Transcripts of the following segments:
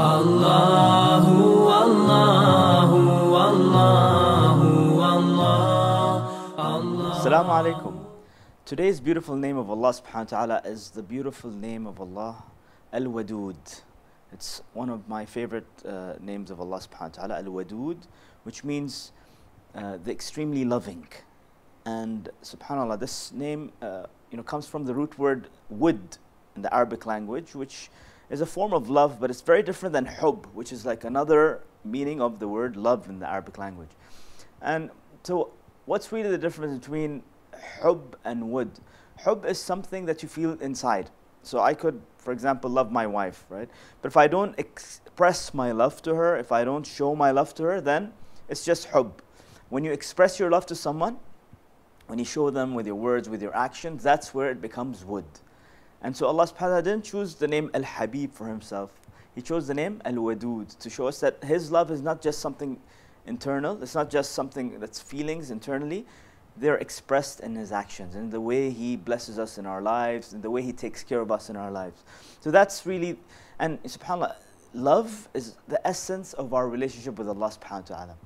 الله Assalamu alaikum. Today's beautiful name of Allah subhanahu wa ta'ala is the beautiful name of Allah, Al Wadud. It's one of my favorite uh, names of Allah subhanahu wa ta'ala, Al Wadud, which means uh, the extremely loving. And subhanAllah, this name uh, you know, comes from the root word wudd in the Arabic language, which is a form of love, but it's very different than hub, which is like another meaning of the word love in the Arabic language. And so, what's really the difference between hub and wudd? Hub is something that you feel inside. So, I could, for example, love my wife, right? But if I don't express my love to her, if I don't show my love to her, then it's just hub. When you express your love to someone, when you show them with your words, with your actions, that's where it becomes wudd. And so Allah subhanahu didn't choose the name Al Habib for himself. He chose the name Al Wadud to show us that his love is not just something internal, it's not just something that's feelings internally. They're expressed in his actions, in the way he blesses us in our lives, in the way he takes care of us in our lives. So that's really, and subhanAllah, love is the essence of our relationship with Allah subhanahu wa ta'ala.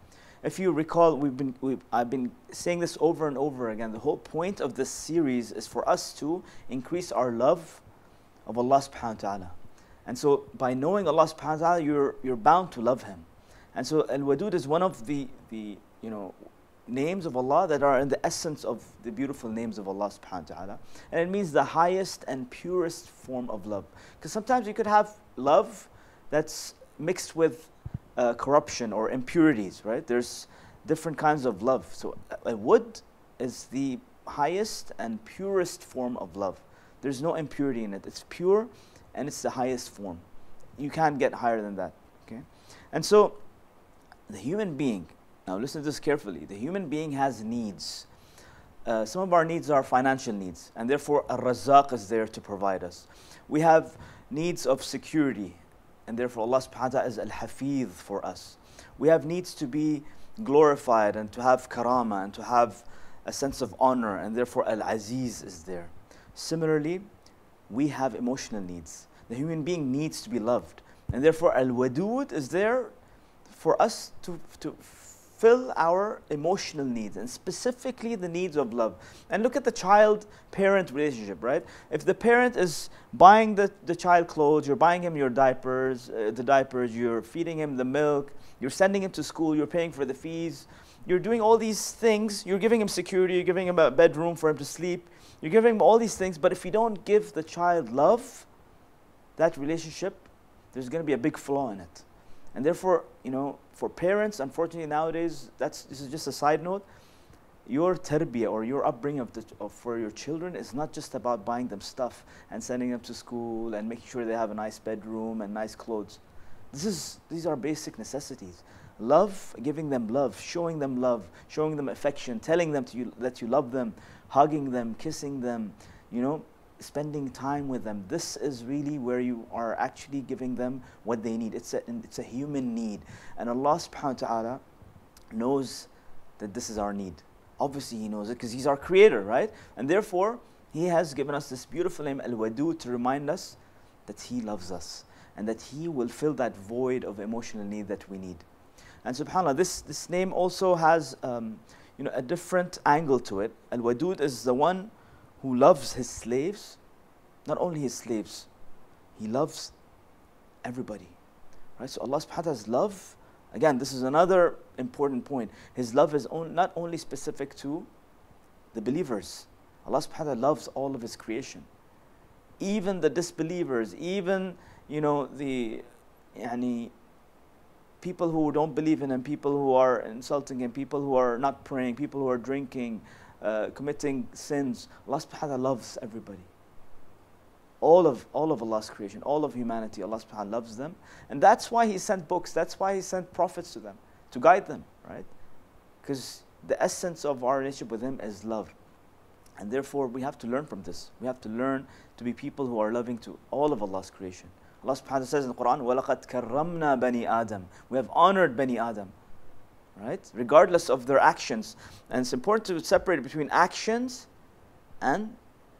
If you recall, we've been, we've, I've been saying this over and over again. The whole point of this series is for us to increase our love of Allah subhanahu wa ta'ala. And so by knowing Allah subhanahu wa ta'ala, you're, you're bound to love Him. And so Al-Wadud is one of the, the you know, names of Allah that are in the essence of the beautiful names of Allah subhanahu wa ta'ala. And it means the highest and purest form of love. Because sometimes you could have love that's mixed with uh, corruption or impurities, right? There's different kinds of love. So a wood is the highest and purest form of love. There's no impurity in it. It's pure and it's the highest form. You can't get higher than that. Okay? And so the human being, now listen to this carefully, the human being has needs. Uh, some of our needs are financial needs, and therefore a razaq is there to provide us. We have needs of security, and therefore Allah subhanahu wa ta'ala is al-hafiz for us. We have needs to be glorified and to have karama and to have a sense of honor, and therefore al-aziz is there. Similarly, we have emotional needs. The human being needs to be loved, and therefore al-wadud is there for us to, to fill our emotional needs and specifically the needs of love. And look at the child parent relationship, right? If the parent is buying the, the child clothes, you're buying him your diapers, uh, the diapers, you're feeding him the milk, you're sending him to school, you're paying for the fees, you're doing all these things, you're giving him security, you're giving him a bedroom for him to sleep, you're giving him all these things, but if you don't give the child love, that relationship, there's going to be a big flaw in it. And therefore, you know, for parents, unfortunately nowadays, that's this is just a side note. Your tarbiyah or your upbringing of, the, of for your children is not just about buying them stuff and sending them to school and making sure they have a nice bedroom and nice clothes. This is these are basic necessities. Love, giving them love, showing them love, showing them affection, telling them to you, that you love them, hugging them, kissing them, you know, spending time with them. This is really where you are actually giving them what they need. It's a, it's a human need. And Allah subhanahu wa ta'ala knows that this is our need. Obviously, He knows it because He's our creator, right? And therefore, He has given us this beautiful name, Al Wadud, to remind us that He loves us and that He will fill that void of emotional need that we need. And subhanAllah, this, this name also has um, you know, a different angle to it. Al Wadud is the one who loves his slaves, not only his slaves, he loves everybody. Right? So Allah subhanahu wa ta'ala's love, again, this is another important point. His love is on, not only specific to the believers. Allah subhanahu wa ta'ala loves all of his creation. Even the disbelievers, even you know the yani, people who don't believe in him, people who are insulting him, people who are not praying, people who are drinking, uh, committing sins. Allah subhanahu wa ta'ala loves everybody. All of, all of Allah's creation, all of humanity, Allah subhanahu wa ta'ala loves them. And that's why He sent books, that's why He sent prophets to them, to guide them, right? Because the essence of our relationship with Him is love. And therefore, we have to learn from this. We have to learn to be people who are loving to all of Allah's creation. Allah subhanahu wa ta'ala says in the Quran, وَلَقَدْ كَرَّمْنَا بَنِي Adam. We have honored Bani Adam right? Regardless of their actions. And it's important to separate between actions and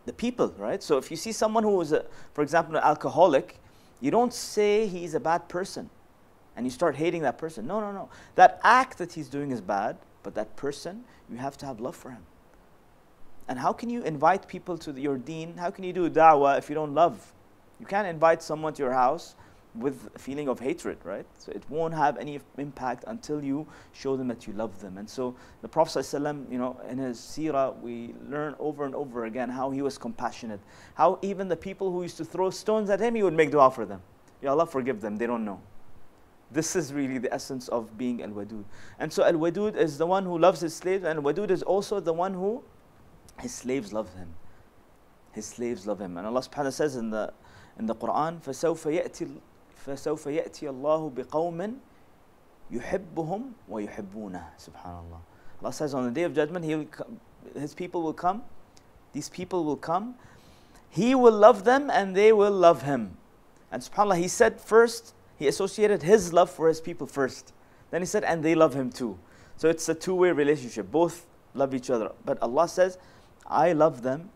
the people, right? So if you see someone who is, a, for example, an alcoholic, You don't say he's a bad person and you start hating that person. No, no, no. That act that he's doing is bad, but that person, you have to have love for him. And how can you invite people to your deen? How can you do da'wah if you don't love? You can't invite someone to your house with a feeling of hatred, right? So it won't have any impact until you show them that you love them. And so the Prophet ﷺ, you know, in his seerah, we learn over and over again how he was compassionate. How even the people who used to throw stones at him, he would make dua for them. Ya Allah, forgive them, they don't know. This is really the essence of being Al-Wadud. And so Al-Wadud is the one who loves his slaves, and Al-Wadud is also the one who his slaves love him. His slaves love him. And Allah subhanahu wa ta'ala says in the in the Quran, فَسَوْفَ يَأْتِي فسوف يأتي الله بقوم يحبهم ويحبونه subhanallah Allah says on the day of judgment he will his people will come these people will come he will love them and they will love him and subhanallah he said first he associated his love for his people first then he said and they love him too so it's a two-way relationship both love each other but Allah says I love them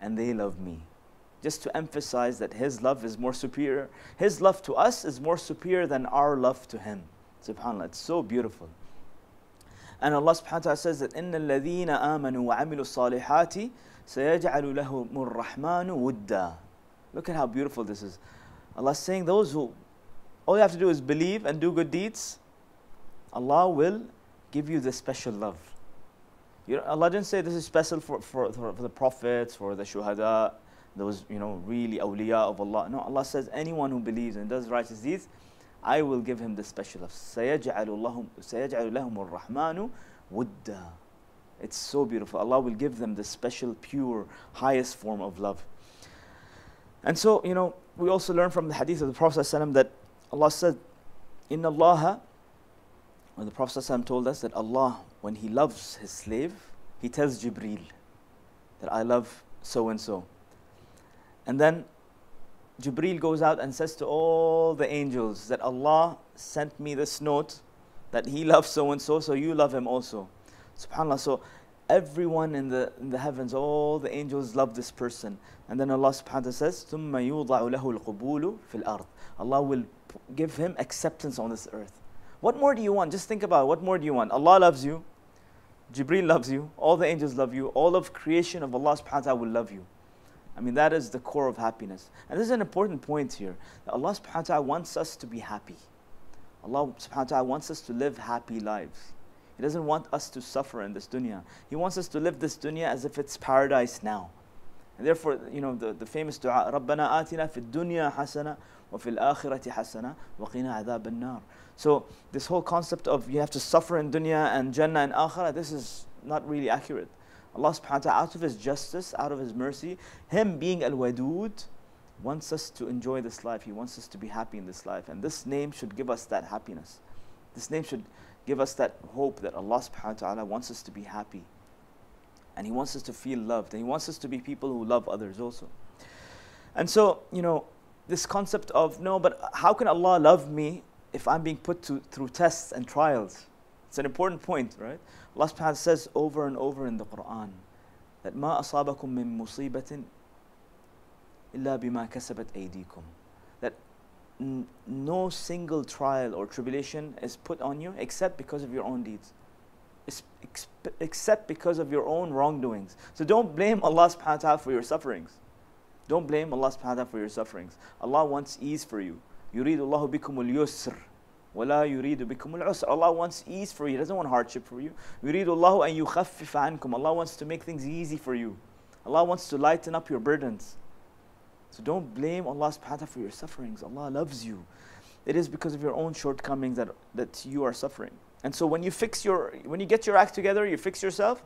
and they love me just to emphasize that His love is more superior. His love to us is more superior than our love to Him. SubhanAllah, it's so beautiful. And Allah subhanahu wa ta'ala says that إِنَّ الَّذِينَ آمَنُوا وَعَمِلُوا الصَّالِحَاتِ سَيَجْعَلُ لَهُمُ الرَّحْمَنُ وُدًّا Look at how beautiful this is. Allah is saying those who, all you have to do is believe and do good deeds, Allah will give you the special love. You know, Allah didn't say this is special for, for, for the prophets, for the shuhada, those you know really awliya of Allah. No, Allah says anyone who believes and does righteous deeds, I will give him the special love. سيجعل لهم الرحمن ودا. It's so beautiful. Allah will give them the special, pure, highest form of love. And so, you know, we also learn from the hadith of the Prophet ﷺ that Allah said, In Allah, when the Prophet ﷺ told us that Allah, when He loves His slave, He tells Jibreel that I love so and so. And then Jibreel goes out and says to all the angels that Allah sent me this note that He loves so and so, so you love Him also. SubhanAllah. So everyone in the, in the heavens, all the angels love this person. And then Allah subhanahu wa ta'ala says, ثُمَّ يُوضَعُ لَهُ الْقُبُولُ فِي الْأَرْضِ Allah will give him acceptance on this earth. What more do you want? Just think about it. What more do you want? Allah loves you. Jibreel loves you. All the angels love you. All of creation of Allah subhanahu wa ta'ala will love you. I mean, that is the core of happiness. And this is an important point here. That Allah subhanahu wa ta'ala wants us to be happy. Allah subhanahu wa ta'ala wants us to live happy lives. He doesn't want us to suffer in this dunya. He wants us to live this dunya as if it's paradise now. And therefore, you know, the, the famous dua, رَبَّنَا آتِنَا فِي الدُّنْيَا حَسَنَةً وَفِي الْآخِرَةِ حَسَنَةً وَقِنَا عَذَابَ النَّارِ So, this whole concept of you have to suffer in dunya and Jannah and akhirah, this is not really accurate. Allah subhanahu wa ta'ala, out of His justice, out of His mercy, Him being Al Wadud, wants us to enjoy this life. He wants us to be happy in this life. And this name should give us that happiness. This name should give us that hope that Allah subhanahu wa ta'ala wants us to be happy. And He wants us to feel loved. And He wants us to be people who love others also. And so, you know, this concept of no, but how can Allah love me if I'm being put to, through tests and trials? It's an important point, right? Allah subhanahu wa ta'ala says over and over in the Quran that ما أصابكم من مصيبة إلا بما كسبت أيديكم that no single trial or tribulation is put on you except because of your own deeds except because of your own wrongdoings so don't blame Allah subhanahu wa ta'ala for your sufferings don't blame Allah subhanahu wa ta'ala for your sufferings Allah wants ease for you يريد الله بكم اليسر وَلَا يُرِيدُ بِكُمُ الْعُسْرَ Allah wants ease for you. He doesn't want hardship for you. يُرِيدُ اللَّهُ أَن يُخَفِّفَ عَنْكُمْ Allah wants to make things easy for you. Allah wants to lighten up your burdens. So don't blame Allah subhanahu wa ta'ala for your sufferings. Allah loves you. It is because of your own shortcomings that, that you are suffering. And so when you fix your, when you get your act together, you fix yourself,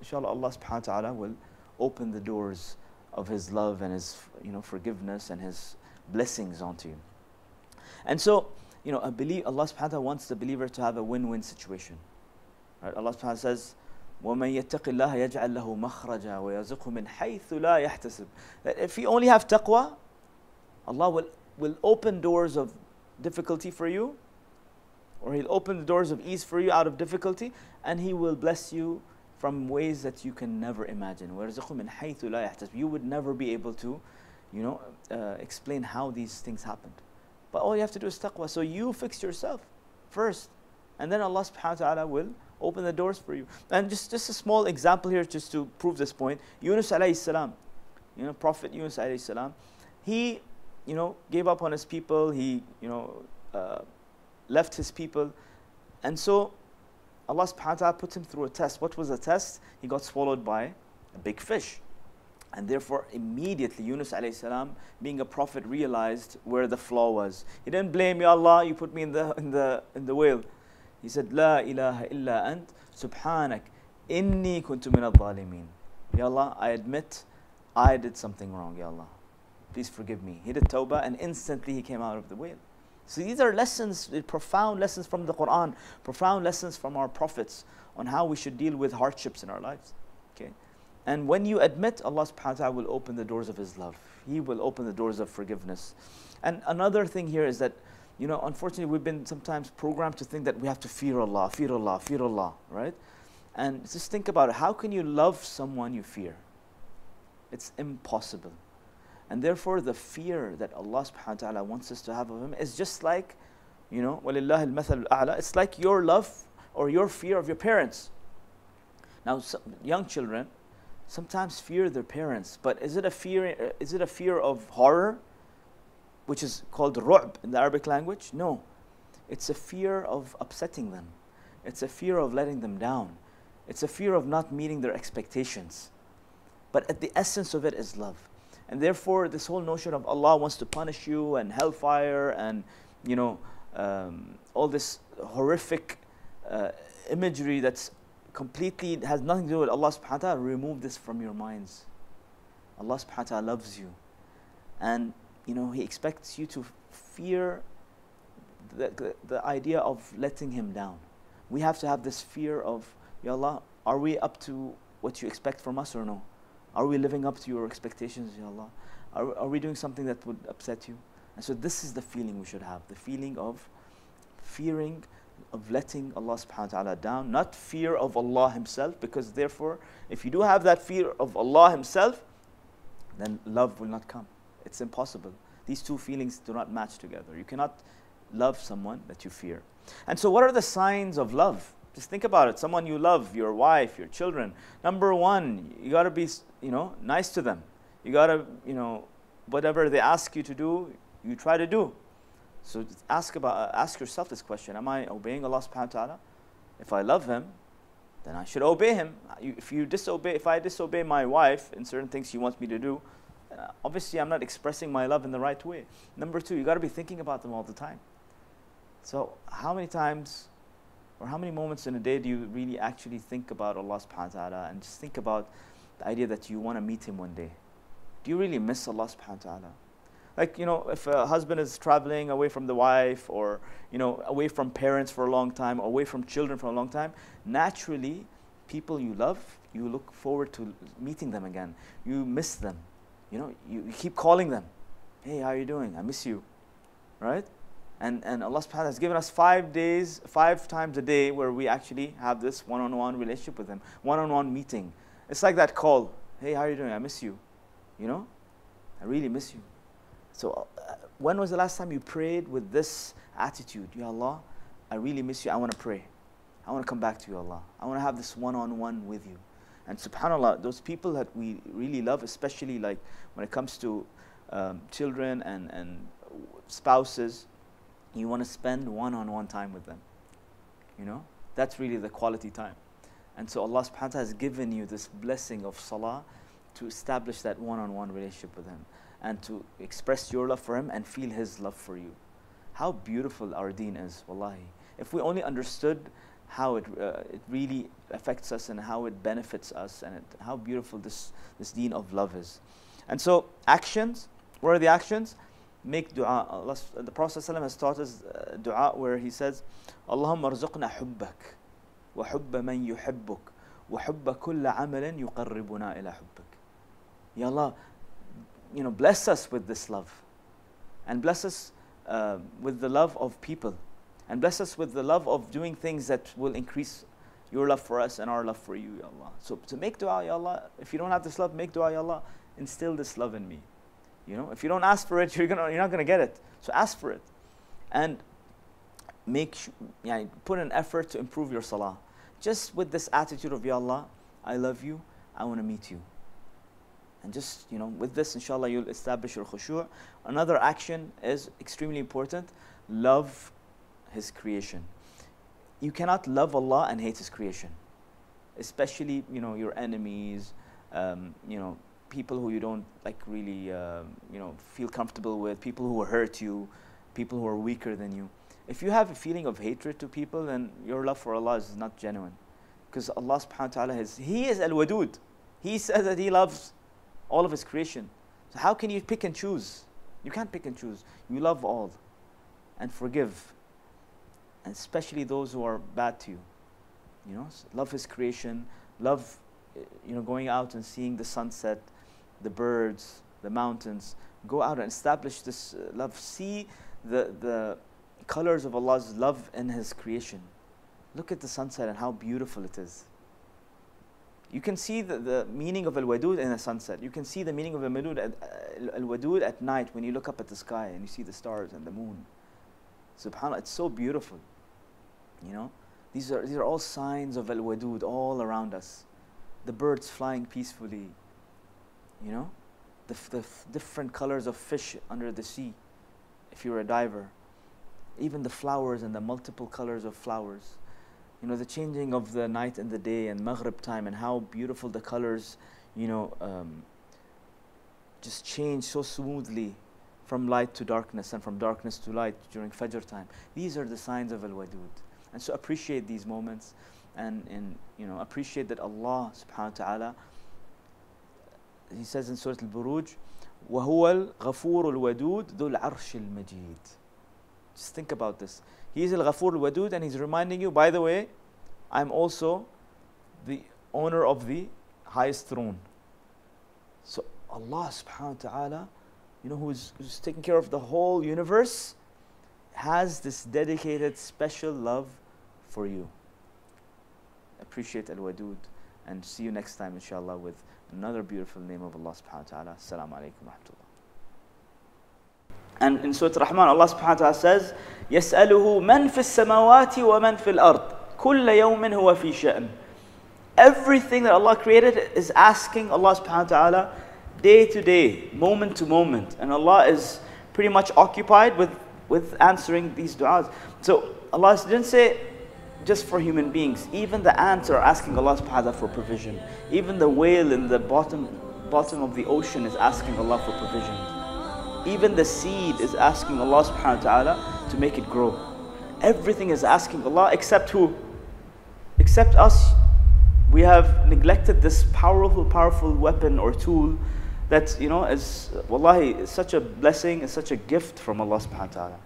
inshallah Allah subhanahu wa ta'ala will open the doors of His love and His you know, forgiveness and His blessings onto you. And so you know, a belie- Allah subhanahu wa ta'ala wants the believer to have a win-win situation. Right? Allah subhanahu wa ta'ala says, وَمَن يَتَّقِ اللَّهَ يَجْعَل لَهُ مَخْرَجًا وَيَرْزُقْهُ مِنْ حَيْثُ لَا يَحْتَسِبُ That if you only have taqwa, Allah will, will open doors of difficulty for you, or He'll open the doors of ease for you out of difficulty, and He will bless you from ways that you can never imagine. وَيَرْزُقْهُ مِنْ حَيْثُ لَا يَحْتَسِبُ You would never be able to, you know, uh, explain how these things happened. But all you have to do is taqwa. So you fix yourself first. And then Allah subhanahu wa ta'ala will open the doors for you. And just, just a small example here just to prove this point. Yunus alayhi salam, you know, Prophet Yunus alayhi salam, he, you know, gave up on his people. He, you know, uh, left his people. And so Allah subhanahu wa ta'ala put him through a test. What was the test? He got swallowed by a big fish. And therefore, immediately Yunus salam, being a prophet, realized where the flaw was. He didn't blame, Ya Allah, you put me in the, in the, in the whale. He said, La ilaha illa ant, subhanak, inni kuntu min al-zalimin. Ya Allah, I admit I did something wrong, Ya Allah. Please forgive me. He did tawbah and instantly he came out of the whale. So these are lessons, profound lessons from the Quran, profound lessons from our prophets on how we should deal with hardships in our lives. Okay. And when you admit, Allah subhanahu wa ta'ala will open the doors of His love. He will open the doors of forgiveness. And another thing here is that, you know, unfortunately, we've been sometimes programmed to think that we have to fear Allah, fear Allah, fear Allah, right? And just think about it. How can you love someone you fear? It's impossible. And therefore, the fear that Allah subhanahu wa ta'ala wants us to have of Him is just like, you know, وَلِلَّهِ الْمَثَلُ الْأَعْلَى It's like your love or your fear of your parents. Now, some young children sometimes fear their parents, but is it a fear, is it a fear of horror, which is called ru'b in the Arabic language? No. It's a fear of upsetting them. It's a fear of letting them down. It's a fear of not meeting their expectations. But at the essence of it is love. And therefore, this whole notion of Allah wants to punish you and hellfire and, you know, um, all this horrific uh, imagery that's completely has nothing to do with Allah subhanahu wa ta'ala, remove this from your minds. Allah subhanahu wa ta'ala loves you. And, you know, He expects you to fear the, the, the idea of letting Him down. We have to have this fear of, Ya Allah, are we up to what you expect from us or no? Are we living up to your expectations, Ya Allah? Are, are we doing something that would upset you? And so this is the feeling we should have, the feeling of fearing, of letting Allah subhanahu wa ta'ala down, not fear of Allah Himself, because therefore, if you do have that fear of Allah Himself, then love will not come. It's impossible. These two feelings do not match together. You cannot love someone that you fear. And so, what are the signs of love? Just think about it. Someone you love, your wife, your children. Number one, you got to be, you know, nice to them. You got to, you know, whatever they ask you to do, you try to do. So ask about, uh, ask yourself this question: Am I obeying Allah Subhanahu wa Taala? If I love Him, then I should obey Him. If you disobey, if I disobey my wife in certain things she wants me to do, uh, obviously I'm not expressing my love in the right way. Number two, you got to be thinking about them all the time. So how many times or how many moments in a day do you really actually think about Allah subhanahu wa ta'ala and just think about the idea that you want to meet Him one day? Do you really miss Allah subhanahu wa ta'ala? Like, you know, if a husband is traveling away from the wife or, you know, away from parents for a long time, away from children for a long time, naturally, people you love, you look forward to meeting them again. You miss them. You know, you, you keep calling them. Hey, how are you doing? I miss you. Right? And, and Allah subhanahu wa ta'ala has given us five days, five times a day where we actually have this one on one relationship with Him, one on one meeting. It's like that call Hey, how are you doing? I miss you. You know? I really miss you. So, uh, when was the last time you prayed with this attitude? Ya Allah, I really miss you. I want to pray. I want to come back to you, Allah. I want to have this one on one with you. And subhanAllah, those people that we really love, especially like when it comes to um, children and, and spouses, you want to spend one on one time with them. You know? That's really the quality time. And so Allah subhanahu wa ta'ala has given you this blessing of salah to establish that one on one relationship with Him and to express your love for Him and feel His love for you. How beautiful our deen is, wallahi. If we only understood how it, uh, it really affects us and how it benefits us and it, how beautiful this, this deen of love is. And so, actions, what are the actions? make dua. Allah, the Prophet ﷺ has taught us uh, dua where he says, Allahumma arzuqna hubbak wa hubba man yuhibbuk wa hubba kulla amalan yuqarribuna ila hubbak. Ya Allah, you know, bless us with this love and bless us uh, with the love of people and bless us with the love of doing things that will increase your love for us and our love for you, Ya Allah. So to make dua, Ya Allah, if you don't have this love, make dua, Ya Allah, instill this love in me. You know, if you don't ask for it, you're, gonna, you're not going to get it. So ask for it. And make, yeah, put an effort to improve your salah. Just with this attitude of, Ya Allah, I love you, I want to meet you. And just, you know, with this, inshallah, you'll establish your khushu'. Another action is extremely important love His creation. You cannot love Allah and hate His creation, especially, you know, your enemies, um, you know, people who you don't like really, um, you know, feel comfortable with, people who hurt you, people who are weaker than you. If you have a feeling of hatred to people, then your love for Allah is not genuine. Because Allah subhanahu wa ta'ala is, He is Al Wadud. He says that He loves all of His creation. So how can you pick and choose? You can't pick and choose. You love all and forgive. And especially those who are bad to you. You know, love His creation, love, uh, you know, going out and seeing the sunset, the birds, the mountains. Go out and establish this uh, love. See the, the colors of Allah's love in His creation. Look at the sunset and how beautiful it is. You can see the, the meaning of Al Wadud in the sunset. You can see the meaning of Al Wadud at, uh, Al Wadud at night when you look up at the sky and you see the stars and the moon. Subhanallah, it's so beautiful. You know, these are these are all signs of Al Wadud all around us. The birds flying peacefully. You know, the, the different colors of fish under the sea. If you're a diver, even the flowers and the multiple colors of flowers you know the changing of the night and the day and maghrib time and how beautiful the colors you know um, just change so smoothly from light to darkness and from darkness to light during fajr time these are the signs of al-wadud and so appreciate these moments and, and you know appreciate that allah subhanahu wa ta'ala he says in surah al-buruj وهو الغفور الودود ذو العرش المجيد just think about this. He is al-ghafur al-wadud and he's reminding you by the way i'm also the owner of the highest throne. So allah subhanahu wa ta'ala you know who's, who's taking care of the whole universe has this dedicated special love for you. Appreciate al-wadud and see you next time inshallah with another beautiful name of allah subhanahu wa ta'ala. Assalamu alaikum wa rahmatullah and in Surah Rahman, Allah subhanahu wa ta'ala says, يَسْأَلُهُ مَنْ فِي السَّمَاوَاتِ وَمَنْ فِي الْأَرْضِ كُلَّ يَوْمٍ هُوَ فِي شَأْنٍ Everything that Allah created is asking Allah subhanahu wa ta'ala day to day, moment to moment. And Allah is pretty much occupied with, with answering these du'as. So Allah didn't say just for human beings. Even the ants are asking Allah subhanahu wa ta'ala for provision. Even the whale in the bottom, bottom of the ocean is asking Allah for provision. Even the seed is asking Allah subhanahu wa ta'ala to make it grow. Everything is asking Allah except who? Except us. We have neglected this powerful, powerful weapon or tool that, you know, is, wallahi, is such a blessing, is such a gift from Allah subhanahu wa ta'ala.